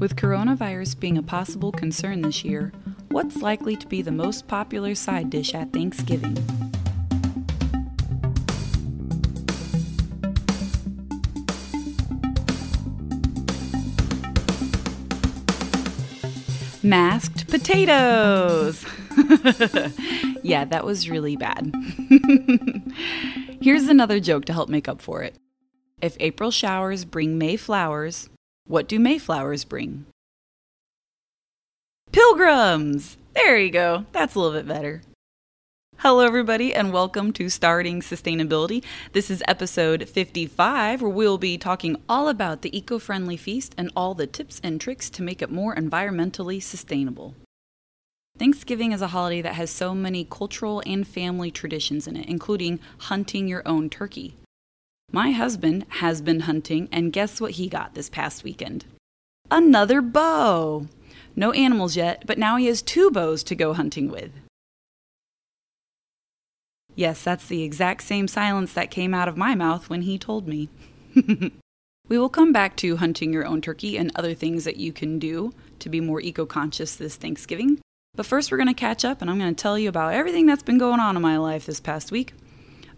With coronavirus being a possible concern this year, what's likely to be the most popular side dish at Thanksgiving? Masked potatoes! yeah, that was really bad. Here's another joke to help make up for it. If April showers bring May flowers, what do Mayflowers bring? Pilgrims! There you go. That's a little bit better. Hello, everybody, and welcome to Starting Sustainability. This is episode 55, where we'll be talking all about the eco friendly feast and all the tips and tricks to make it more environmentally sustainable. Thanksgiving is a holiday that has so many cultural and family traditions in it, including hunting your own turkey. My husband has been hunting, and guess what he got this past weekend? Another bow! No animals yet, but now he has two bows to go hunting with. Yes, that's the exact same silence that came out of my mouth when he told me. we will come back to hunting your own turkey and other things that you can do to be more eco conscious this Thanksgiving. But first, we're going to catch up and I'm going to tell you about everything that's been going on in my life this past week.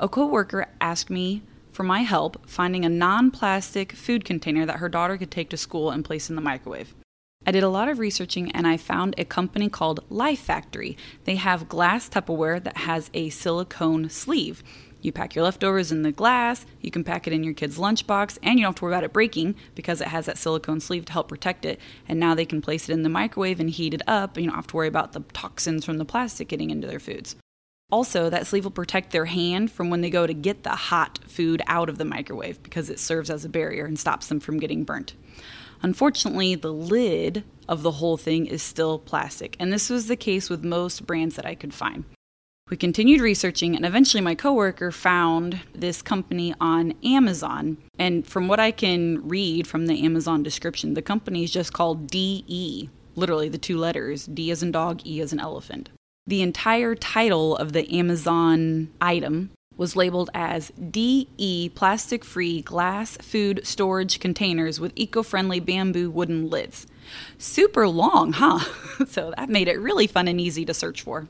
A coworker asked me for my help finding a non plastic food container that her daughter could take to school and place in the microwave. I did a lot of researching and I found a company called Lifefactory. They have glass Tupperware that has a silicone sleeve. You pack your leftovers in the glass, you can pack it in your kid's lunchbox, and you don't have to worry about it breaking because it has that silicone sleeve to help protect it. And now they can place it in the microwave and heat it up, and you don't have to worry about the toxins from the plastic getting into their foods. Also, that sleeve will protect their hand from when they go to get the hot food out of the microwave because it serves as a barrier and stops them from getting burnt. Unfortunately, the lid of the whole thing is still plastic, and this was the case with most brands that I could find. We continued researching, and eventually, my coworker found this company on Amazon. And from what I can read from the Amazon description, the company is just called DE, literally the two letters D as in dog, E as in elephant. The entire title of the Amazon item was labeled as DE plastic free glass food storage containers with eco friendly bamboo wooden lids. Super long, huh? so that made it really fun and easy to search for.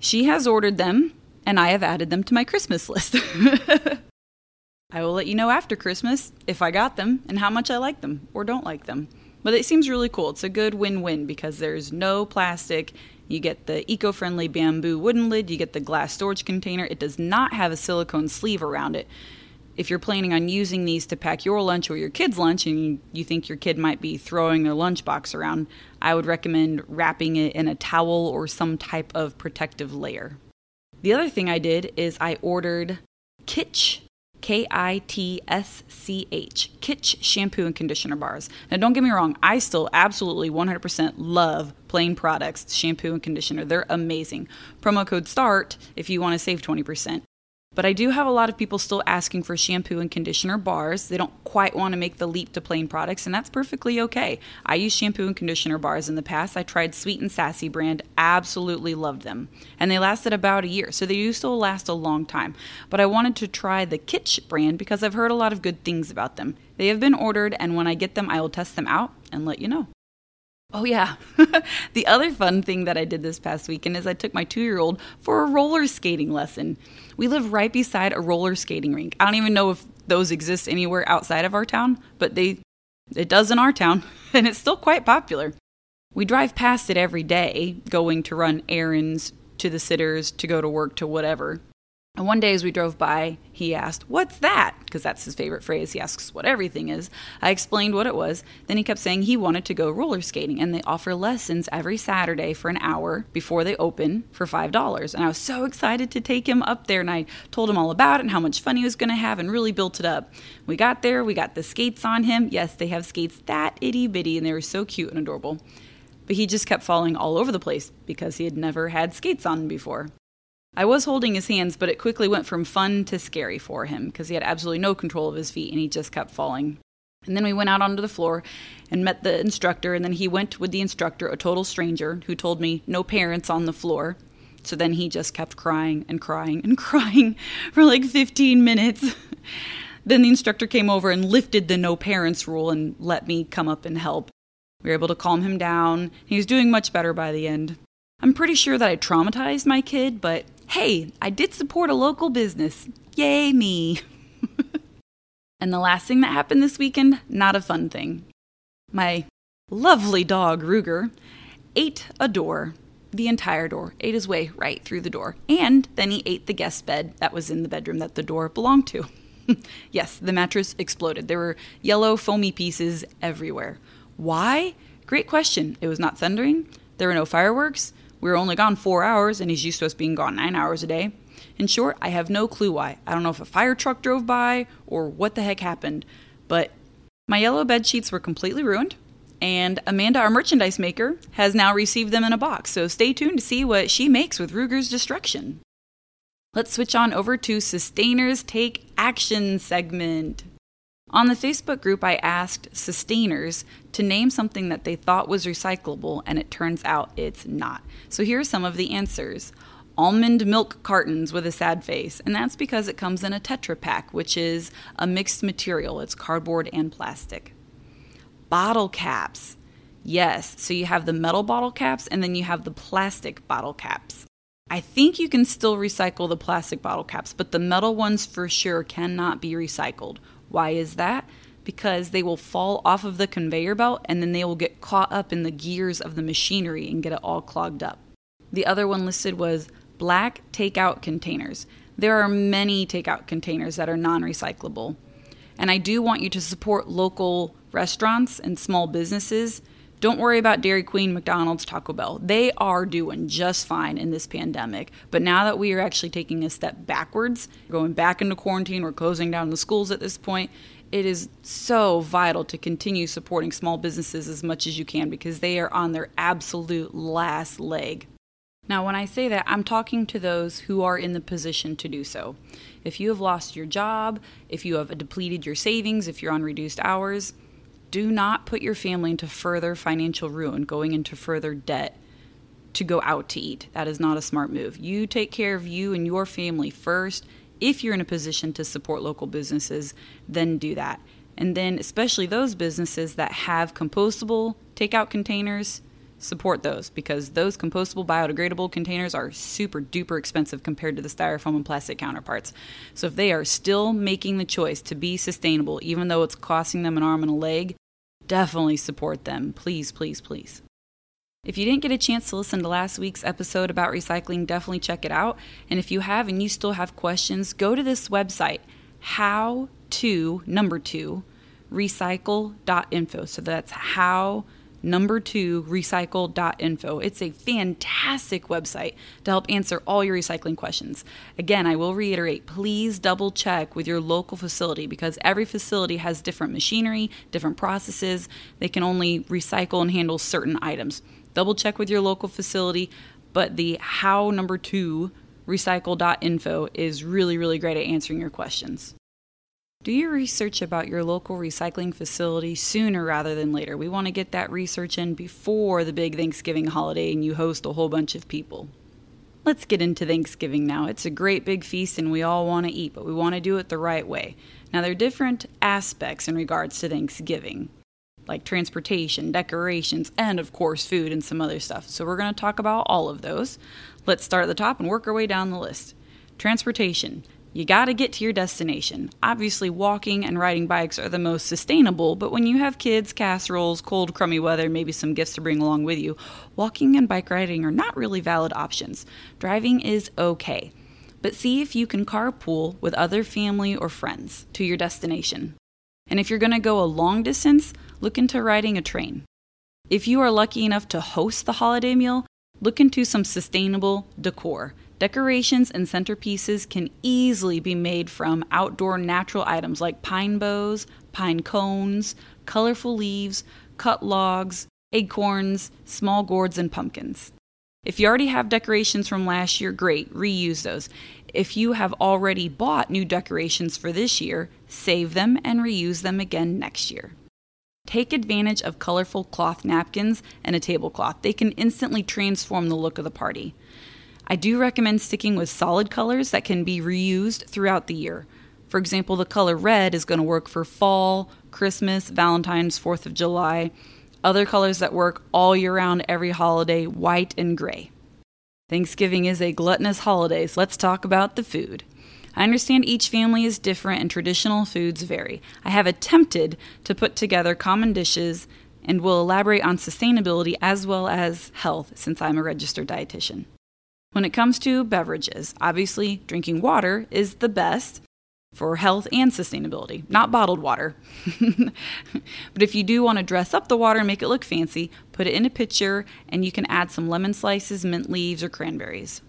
She has ordered them, and I have added them to my Christmas list. I will let you know after Christmas if I got them and how much I like them or don't like them. But it seems really cool. It's a good win win because there's no plastic you get the eco friendly bamboo wooden lid, you get the glass storage container. It does not have a silicone sleeve around it. If you're planning on using these to pack your lunch or your kid's lunch and you think your kid might be throwing their lunchbox around, I would recommend wrapping it in a towel or some type of protective layer. The other thing I did is I ordered Kitsch K I T S C H, Kitsch shampoo and conditioner bars. Now, don't get me wrong, I still absolutely 100% love Plaine Products, shampoo and conditioner. They're amazing. Promo code START if you want to save 20%. But I do have a lot of people still asking for shampoo and conditioner bars. They don't quite want to make the leap to Plaine Products, and that's perfectly okay. I used shampoo and conditioner bars in the past. I tried Sweet and Sassy brand, absolutely loved them. And they lasted about a year, so they do still last a long time. But I wanted to try the Kitsch brand because I've heard a lot of good things about them. They have been ordered, and when I get them, I will test them out and let you know. Oh, yeah. the other fun thing that I did this past weekend is I took my two year old for a roller skating lesson. We live right beside a roller skating rink. I don't even know if those exist anywhere outside of our town, but they it does in our town, and it's still quite popular. We drive past it every day, going to run errands, to the sitters, to go to work, to whatever. And one day as we drove by, he asked, What's that? Because that's his favorite phrase. He asks what everything is. I explained what it was. Then he kept saying he wanted to go roller skating, and they offer lessons every Saturday for an hour before they open for $5. And I was so excited to take him up there, and I told him all about it and how much fun he was going to have and really built it up. We got there, we got the skates on him. Yes, they have skates that itty bitty, and they were so cute and adorable. But he just kept falling all over the place because he had never had skates on before. I was holding his hands, but it quickly went from fun to scary for him because he had absolutely no control of his feet and he just kept falling. And then we went out onto the floor and met the instructor, and then he went with the instructor, a total stranger, who told me no parents on the floor. So then he just kept crying and crying and crying for like 15 minutes. then the instructor came over and lifted the no parents rule and let me come up and help. We were able to calm him down. He was doing much better by the end. I'm pretty sure that I traumatized my kid, but hey, I did support a local business. Yay, me. and the last thing that happened this weekend, not a fun thing. My lovely dog, Ruger, ate a door, the entire door, ate his way right through the door. And then he ate the guest bed that was in the bedroom that the door belonged to. yes, the mattress exploded. There were yellow, foamy pieces everywhere. Why? Great question. It was not thundering. There were no fireworks. We were only gone four hours, and he's used to us being gone nine hours a day. In short, I have no clue why. I don't know if a fire truck drove by or what the heck happened, but my yellow bed sheets were completely ruined. And Amanda, our merchandise maker, has now received them in a box, so stay tuned to see what she makes with Ruger's destruction. Let's switch on over to Sustainers Take Action segment. On the Facebook group, I asked sustainers to name something that they thought was recyclable, and it turns out it's not. So here are some of the answers almond milk cartons with a sad face, and that's because it comes in a Tetra Pak, which is a mixed material, it's cardboard and plastic. Bottle caps. Yes, so you have the metal bottle caps and then you have the plastic bottle caps. I think you can still recycle the plastic bottle caps, but the metal ones for sure cannot be recycled. Why is that? Because they will fall off of the conveyor belt and then they will get caught up in the gears of the machinery and get it all clogged up. The other one listed was black takeout containers. There are many takeout containers that are non recyclable. And I do want you to support local restaurants and small businesses don't worry about Dairy Queen, McDonald's, Taco Bell. They are doing just fine in this pandemic. But now that we are actually taking a step backwards, going back into quarantine, we're closing down the schools at this point. It is so vital to continue supporting small businesses as much as you can because they are on their absolute last leg. Now, when I say that, I'm talking to those who are in the position to do so. If you have lost your job, if you have depleted your savings, if you're on reduced hours, do not put your family into further financial ruin, going into further debt to go out to eat. That is not a smart move. You take care of you and your family first. If you're in a position to support local businesses, then do that. And then, especially those businesses that have compostable takeout containers, support those because those compostable biodegradable containers are super duper expensive compared to the styrofoam and plastic counterparts. So if they are still making the choice to be sustainable, even though it's costing them an arm and a leg, definitely support them. Please, please, please. If you didn't get a chance to listen to last week's episode about recycling, definitely check it out. And if you have and you still have questions, go to this website, how to number two recycle.info. So that's how number two, recycle.info. It's a fantastic website to help answer all your recycling questions. Again, I will reiterate please double check with your local facility because every facility has different machinery, different processes. They can only recycle and handle certain items. Double check with your local facility, but the how number two, recycle.info, is really, really great at answering your questions. Do your research about your local recycling facility sooner rather than later. We want to get that research in before the big Thanksgiving holiday and you host a whole bunch of people. Let's get into Thanksgiving now. It's a great big feast and we all want to eat, but we want to do it the right way. Now, there are different aspects in regards to Thanksgiving, like transportation, decorations, and of course, food and some other stuff. So, we're going to talk about all of those. Let's start at the top and work our way down the list. Transportation. You gotta get to your destination. Obviously, walking and riding bikes are the most sustainable, but when you have kids, casseroles, cold, crummy weather, maybe some gifts to bring along with you, walking and bike riding are not really valid options. Driving is okay, but see if you can carpool with other family or friends to your destination. And if you're gonna go a long distance, look into riding a train. If you are lucky enough to host the holiday meal, look into some sustainable decor. Decorations and centerpieces can easily be made from outdoor natural items like pine boughs, pine cones, colorful leaves, cut logs, acorns, small gourds, and pumpkins. If you already have decorations from last year, great, reuse those. If you have already bought new decorations for this year, save them and reuse them again next year. Take advantage of colorful cloth napkins and a tablecloth. They can instantly transform the look of the party. I do recommend sticking with solid colors that can be reused throughout the year. For example, the color red is going to work for fall, Christmas, Valentine's, 4th of July. Other colors that work all year round, every holiday white and gray. Thanksgiving is a gluttonous holiday, so let's talk about the food. I understand each family is different and traditional foods vary. I have attempted to put together common dishes and will elaborate on sustainability as well as health since I'm a registered dietitian. When it comes to beverages, obviously drinking water is the best for health and sustainability, not bottled water. but if you do want to dress up the water and make it look fancy, put it in a pitcher and you can add some lemon slices, mint leaves, or cranberries.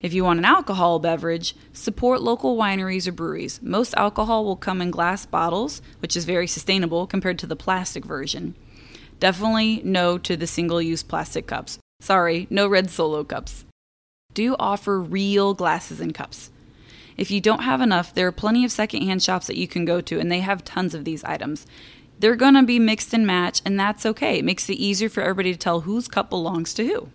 If you want an alcohol beverage, support local wineries or breweries. Most alcohol will come in glass bottles, which is very sustainable compared to the plastic version. Definitely no to the single use plastic cups. Sorry, no red solo cups do offer real glasses and cups. If you don't have enough, there are plenty of secondhand shops that you can go to, and they have tons of these items. They're going to be mixed and match, and that's okay. It makes it easier for everybody to tell whose cup belongs to who.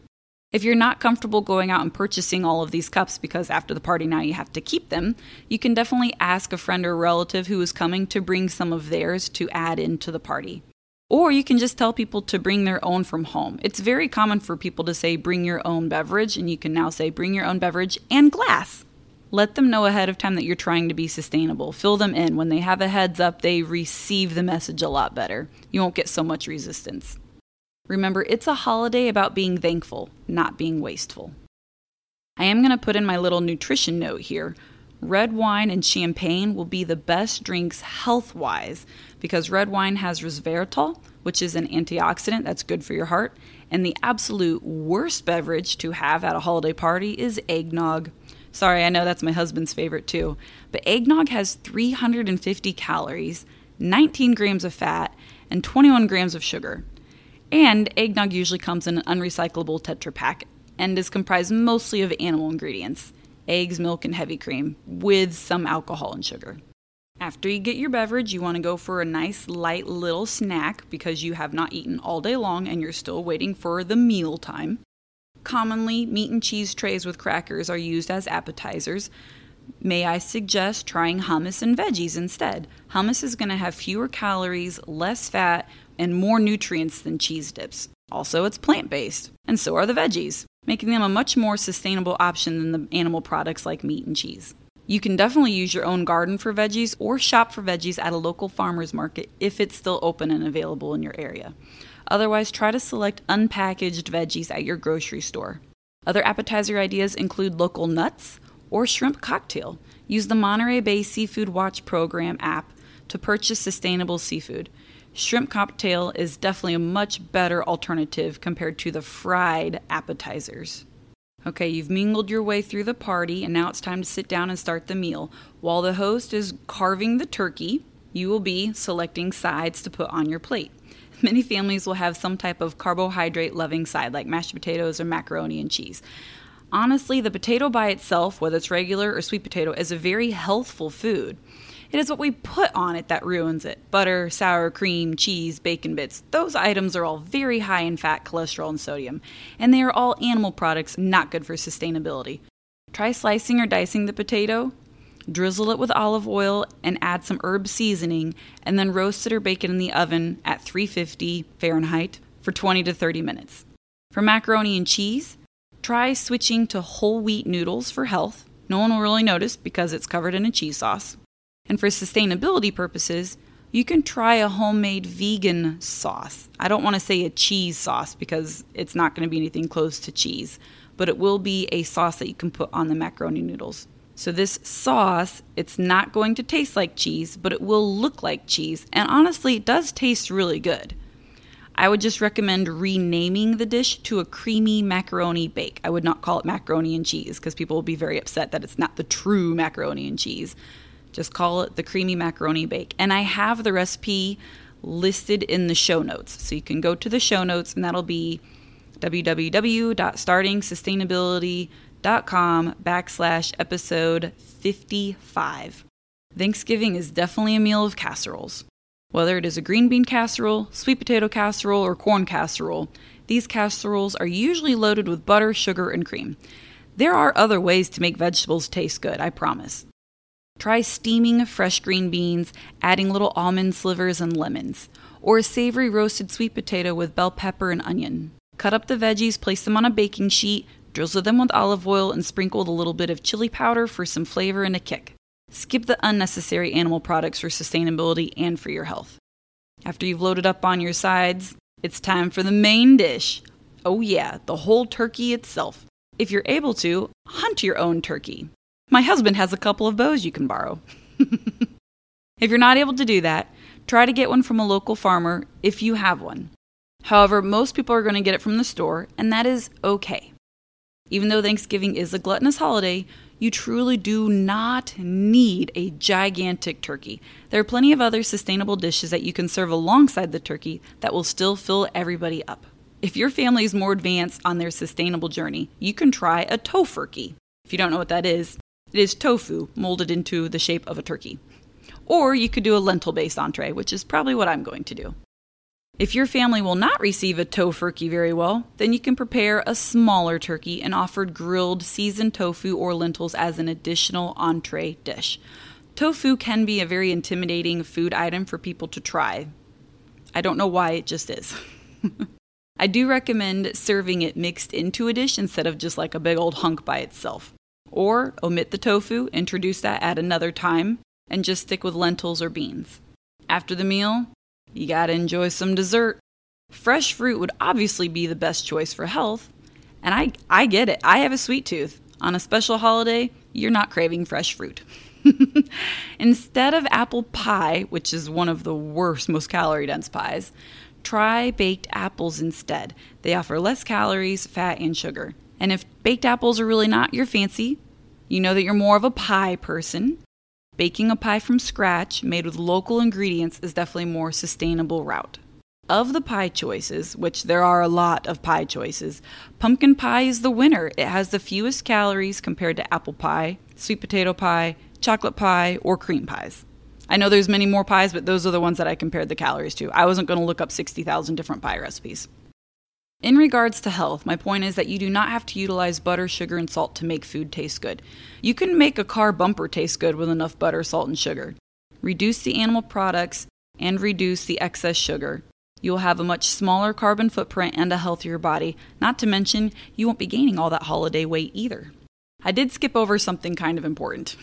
If you're not comfortable going out and purchasing all of these cups because after the party now you have to keep them, you can definitely ask a friend or relative who is coming to bring some of theirs to add into the party. Or you can just tell people to bring their own from home. It's very common for people to say, bring your own beverage, and you can now say, bring your own beverage and glass. Let them know ahead of time that you're trying to be sustainable. Fill them in. When they have a heads up, they receive the message a lot better. You won't get so much resistance. Remember, it's a holiday about being thankful, not being wasteful. I am going to put in my little nutrition note here. Red wine and champagne will be the best drinks health wise because red wine has resveratrol, which is an antioxidant that's good for your heart. And the absolute worst beverage to have at a holiday party is eggnog. Sorry, I know that's my husband's favorite too. But eggnog has 350 calories, 19 grams of fat, and 21 grams of sugar. And eggnog usually comes in an unrecyclable Tetra Pak and is comprised mostly of animal ingredients eggs, milk, and heavy cream with some alcohol and sugar. After you get your beverage, you want to go for a nice light little snack because you have not eaten all day long and you're still waiting for the meal time. Commonly, meat and cheese trays with crackers are used as appetizers. May I suggest trying hummus and veggies instead? Hummus is going to have fewer calories, less fat, and more nutrients than cheese dips. Also, it's plant based, and so are the veggies, making them a much more sustainable option than the animal products like meat and cheese. You can definitely use your own garden for veggies or shop for veggies at a local farmer's market if it's still open and available in your area. Otherwise, try to select unpackaged veggies at your grocery store. Other appetizer ideas include local nuts or shrimp cocktail. Use the Monterey Bay Seafood Watch Program app to purchase sustainable seafood. Shrimp cocktail is definitely a much better alternative compared to the fried appetizers. Okay, you've mingled your way through the party, and now it's time to sit down and start the meal. While the host is carving the turkey, you will be selecting sides to put on your plate. Many families will have some type of carbohydrate loving side, like mashed potatoes or macaroni and cheese. Honestly, the potato by itself, whether it's regular or sweet potato, is a very healthful food. It is what we put on it that ruins it. Butter, sour cream, cheese, bacon bits. Those items are all very high in fat, cholesterol, and sodium, and they are all animal products not good for sustainability. Try slicing or dicing the potato, drizzle it with olive oil, and add some herb seasoning, and then roast it or bake it in the oven at 350 Fahrenheit for 20 to 30 minutes. For macaroni and cheese, try switching to whole wheat noodles for health. No one will really notice because it's covered in a cheese sauce. And for sustainability purposes, you can try a homemade vegan sauce. I don't want to say a cheese sauce because it's not going to be anything close to cheese, but it will be a sauce that you can put on the macaroni noodles. So this sauce, it's not going to taste like cheese, but it will look like cheese, and honestly, it does taste really good. I would just recommend renaming the dish to a creamy macaroni bake. I would not call it macaroni and cheese because people will be very upset that it's not the true macaroni and cheese. Just call it the creamy macaroni bake. And I have the recipe listed in the show notes. So you can go to the show notes, and that'll be www.startingsustainability.com backslash episode 55. Thanksgiving is definitely a meal of casseroles. Whether it is a green bean casserole, sweet potato casserole, or corn casserole, these casseroles are usually loaded with butter, sugar, and cream. There are other ways to make vegetables taste good, I promise. Try steaming fresh green beans, adding little almond slivers and lemons. or a savory roasted sweet potato with bell pepper and onion. Cut up the veggies, place them on a baking sheet, drizzle them with olive oil, and sprinkle with a little bit of chili powder for some flavor and a kick. Skip the unnecessary animal products for sustainability and for your health. After you've loaded up on your sides, it's time for the main dish. Oh, yeah, the whole turkey itself. If you're able to, hunt your own turkey. My husband has a couple of bows you can borrow. if you're not able to do that, try to get one from a local farmer if you have one. However, most people are going to get it from the store, and that is okay. Even though Thanksgiving is a gluttonous holiday, you truly do not need a gigantic turkey. There are plenty of other sustainable dishes that you can serve alongside the turkey that will still fill everybody up. If your family is more advanced on their sustainable journey, you can try a tofurkey. If you don't know what that is, it is tofu molded into the shape of a turkey. Or you could do a lentil based entree, which is probably what I'm going to do. If your family will not receive a tofurkey very well, then you can prepare a smaller turkey and offer grilled seasoned tofu or lentils as an additional entree dish. Tofu can be a very intimidating food item for people to try. I don't know why, it just is. I do recommend serving it mixed into a dish instead of just like a big old hunk by itself. Or omit the tofu, introduce that at another time, and just stick with lentils or beans. After the meal, you gotta enjoy some dessert. Fresh fruit would obviously be the best choice for health, and I, I get it. I have a sweet tooth. On a special holiday, you're not craving fresh fruit. Instead of apple pie, which is one of the worst, most calorie dense pies, try baked apples instead. They offer less calories, fat, and sugar. And if baked apples are really not your fancy, you know that you're more of a pie person, Baking a pie from scratch made with local ingredients is definitely a more sustainable route. Of the pie choices, which there are a lot of pie choices, pumpkin pie is the winner. It has the fewest calories compared to apple pie, sweet potato pie, chocolate pie, or cream pies. I know there's many more pies, but those are the ones that I compared the calories to. I wasn't going to look up 60,000 different pie recipes. In regards to health, my point is that you do not have to utilize butter, sugar, and salt to make food taste good. You can make a car bumper taste good with enough butter, salt, and sugar. Reduce the animal products and reduce the excess sugar. You will have a much smaller carbon footprint and a healthier body, not to mention, you won't be gaining all that holiday weight either. I did skip over something kind of important.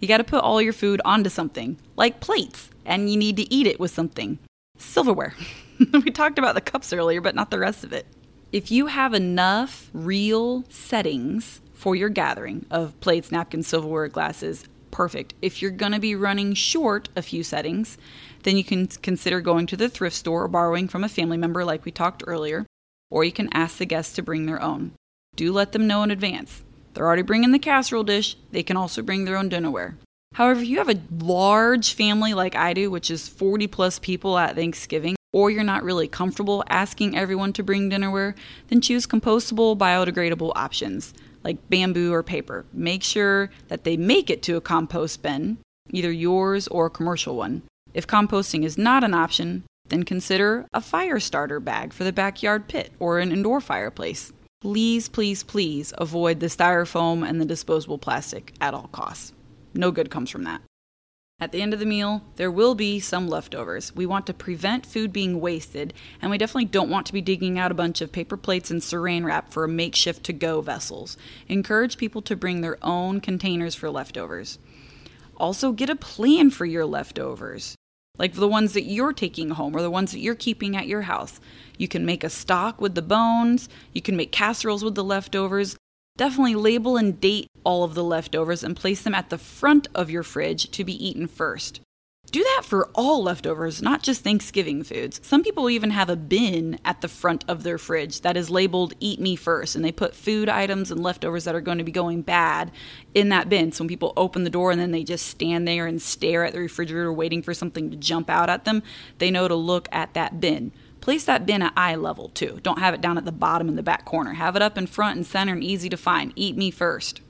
You gotta put all your food onto something, like plates, and you need to eat it with something. Silverware. we talked about the cups earlier, but not the rest of it. If you have enough real settings for your gathering of plates, napkins, silverware, glasses, perfect. If you're going to be running short a few settings, then you can consider going to the thrift store or borrowing from a family member, like we talked earlier, or you can ask the guests to bring their own. Do let them know in advance. They're already bringing the casserole dish, they can also bring their own dinnerware. However, if you have a large family like I do, which is 40 plus people at Thanksgiving, or you're not really comfortable asking everyone to bring dinnerware, then choose compostable, biodegradable options like bamboo or paper. Make sure that they make it to a compost bin, either yours or a commercial one. If composting is not an option, then consider a fire starter bag for the backyard pit or an indoor fireplace. Please, please, please avoid the styrofoam and the disposable plastic at all costs. No good comes from that. At the end of the meal, there will be some leftovers. We want to prevent food being wasted, and we definitely don't want to be digging out a bunch of paper plates and saran wrap for makeshift to go vessels. Encourage people to bring their own containers for leftovers. Also, get a plan for your leftovers, like the ones that you're taking home or the ones that you're keeping at your house. You can make a stock with the bones, you can make casseroles with the leftovers, Definitely label and date all of the leftovers and place them at the front of your fridge to be eaten first. Do that for all leftovers, not just Thanksgiving foods. Some people even have a bin at the front of their fridge that is labeled Eat Me First, and they put food items and leftovers that are going to be going bad in that bin. So when people open the door and then they just stand there and stare at the refrigerator waiting for something to jump out at them, they know to look at that bin. Place that bin at eye level too. Don't have it down at the bottom in the back corner. Have it up in front and center and easy to find. Eat me first.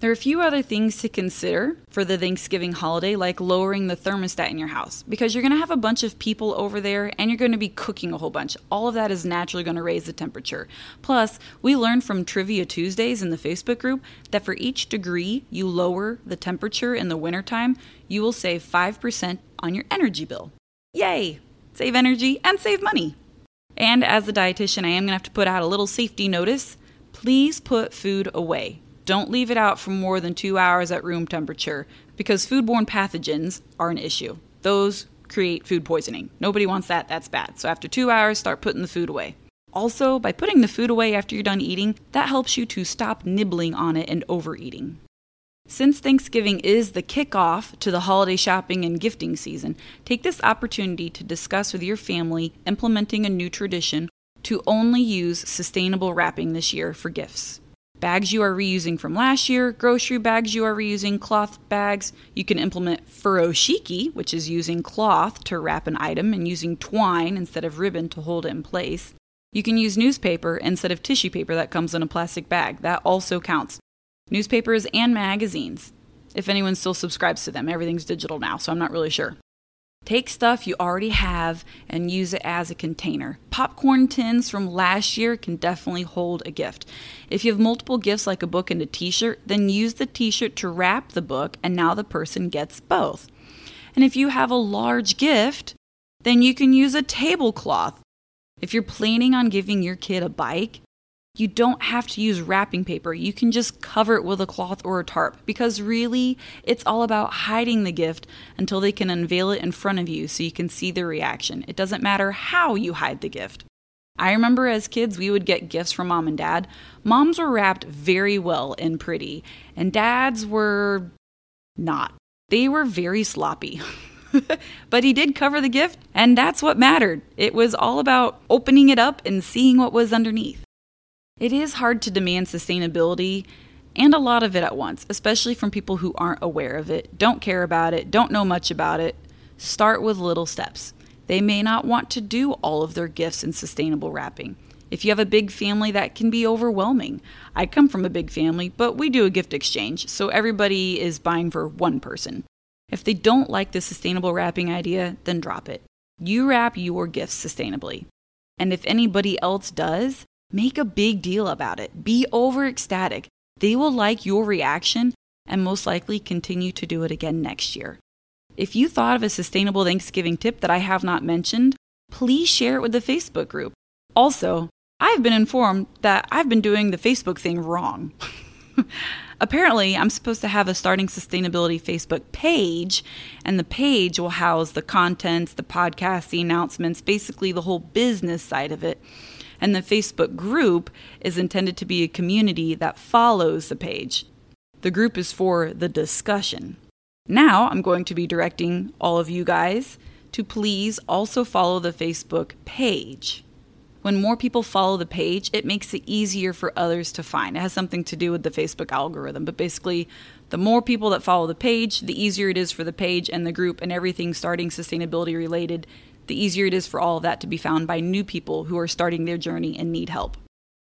There are a few other things to consider for the Thanksgiving holiday, like lowering the thermostat in your house, because you're going to have a bunch of people over there and you're going to be cooking a whole bunch. All of that is naturally going to raise the temperature. Plus, we learned from Trivia Tuesdays in the Facebook group that for each degree you lower the temperature in the wintertime, you will save 5% on your energy bill. Yay! Save energy, and save money. And as a dietitian, I am going to have to put out a little safety notice. Please put food away. Don't leave it out for more than two hours at room temperature because foodborne pathogens are an issue. Those create food poisoning. Nobody wants that, that's bad. So after two hours, start putting the food away. Also, by putting the food away after you're done eating, that helps you to stop nibbling on it and overeating. Since Thanksgiving is the kickoff to the holiday shopping and gifting season, take this opportunity to discuss with your family implementing a new tradition to only use sustainable wrapping this year for gifts. Bags you are reusing from last year, grocery bags you are reusing, cloth bags. You can implement furoshiki, which is using cloth to wrap an item and using twine instead of ribbon to hold it in place. You can use newspaper instead of tissue paper that comes in a plastic bag. That also counts newspapers, and magazines. If anyone still subscribes to them, everything's digital now, so I'm not really sure. Take stuff you already have and use it as a container. Popcorn tins from last year can definitely hold a gift. If you have multiple gifts like a book and a t shirt, then use the t shirt to wrap the book, and now the person gets both. And if you have a large gift, then you can use a tablecloth. If you're planning on giving your kid a bike, you don't have to use wrapping paper. You can just cover it with a cloth or a tarp because really it's all about hiding the gift until they can unveil it in front of you so you can see the reaction. It doesn't matter how you hide the gift. I remember as kids, we would get gifts from mom and dad. Moms were wrapped very well and pretty, and dads were not. They were very sloppy. but he did cover the gift, and that's what mattered. It was all about opening it up and seeing what was underneath. It is hard to demand sustainability and a lot of it at once, especially from people who aren't aware of it, don't care about it, don't know much about it. Start with little steps. They may not want to do all of their gifts in sustainable wrapping. If you have a big family, that can be overwhelming. I come from a big family, but we do a gift exchange, so everybody is buying for one person. If they don't like the sustainable wrapping idea, then drop it. You wrap your gifts sustainably. And if anybody else does, Make a big deal about it. Be over ecstatic. They will like your reaction and most likely continue to do it again next year. If you thought of a sustainable Thanksgiving tip that I have not mentioned, please share it with the Facebook group. Also, I've been informed that I've been doing the Facebook thing wrong. Apparently, I'm supposed to have a starting sustainability Facebook page, and the page will house the contents, the podcast, the announcements, basically the whole business side of it. And the Facebook group is intended to be a community that follows the page. The group is for the discussion. Now I'm going to be directing all of you guys to please also follow the Facebook page. When more people follow the page, it makes it easier for others to find. It has something to do with the Facebook algorithm, but basically, the more people that follow the page, the easier it is for the page and the group and everything starting sustainability related the easier it is for all of that to be found by new people who are starting their journey and need help.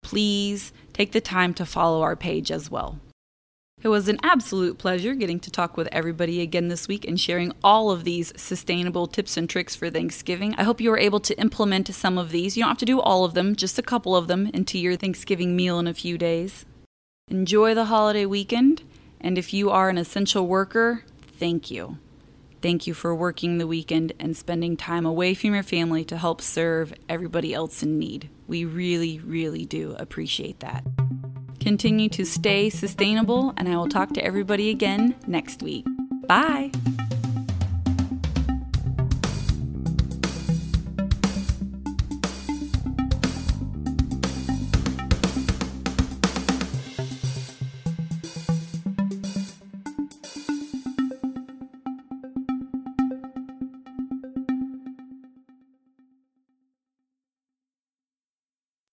Please take the time to follow our page as well. It was an absolute pleasure getting to talk with everybody again this week and sharing all of these sustainable tips and tricks for Thanksgiving. I hope you were able to implement some of these. You don't have to do all of them, just a couple of them into your Thanksgiving meal in a few days. Enjoy the holiday weekend, and if you are an essential worker, thank you. Thank you for working the weekend and spending time away from your family to help serve everybody else in need. We really, really do appreciate that. Continue to stay sustainable, and I will talk to everybody again next week. Bye.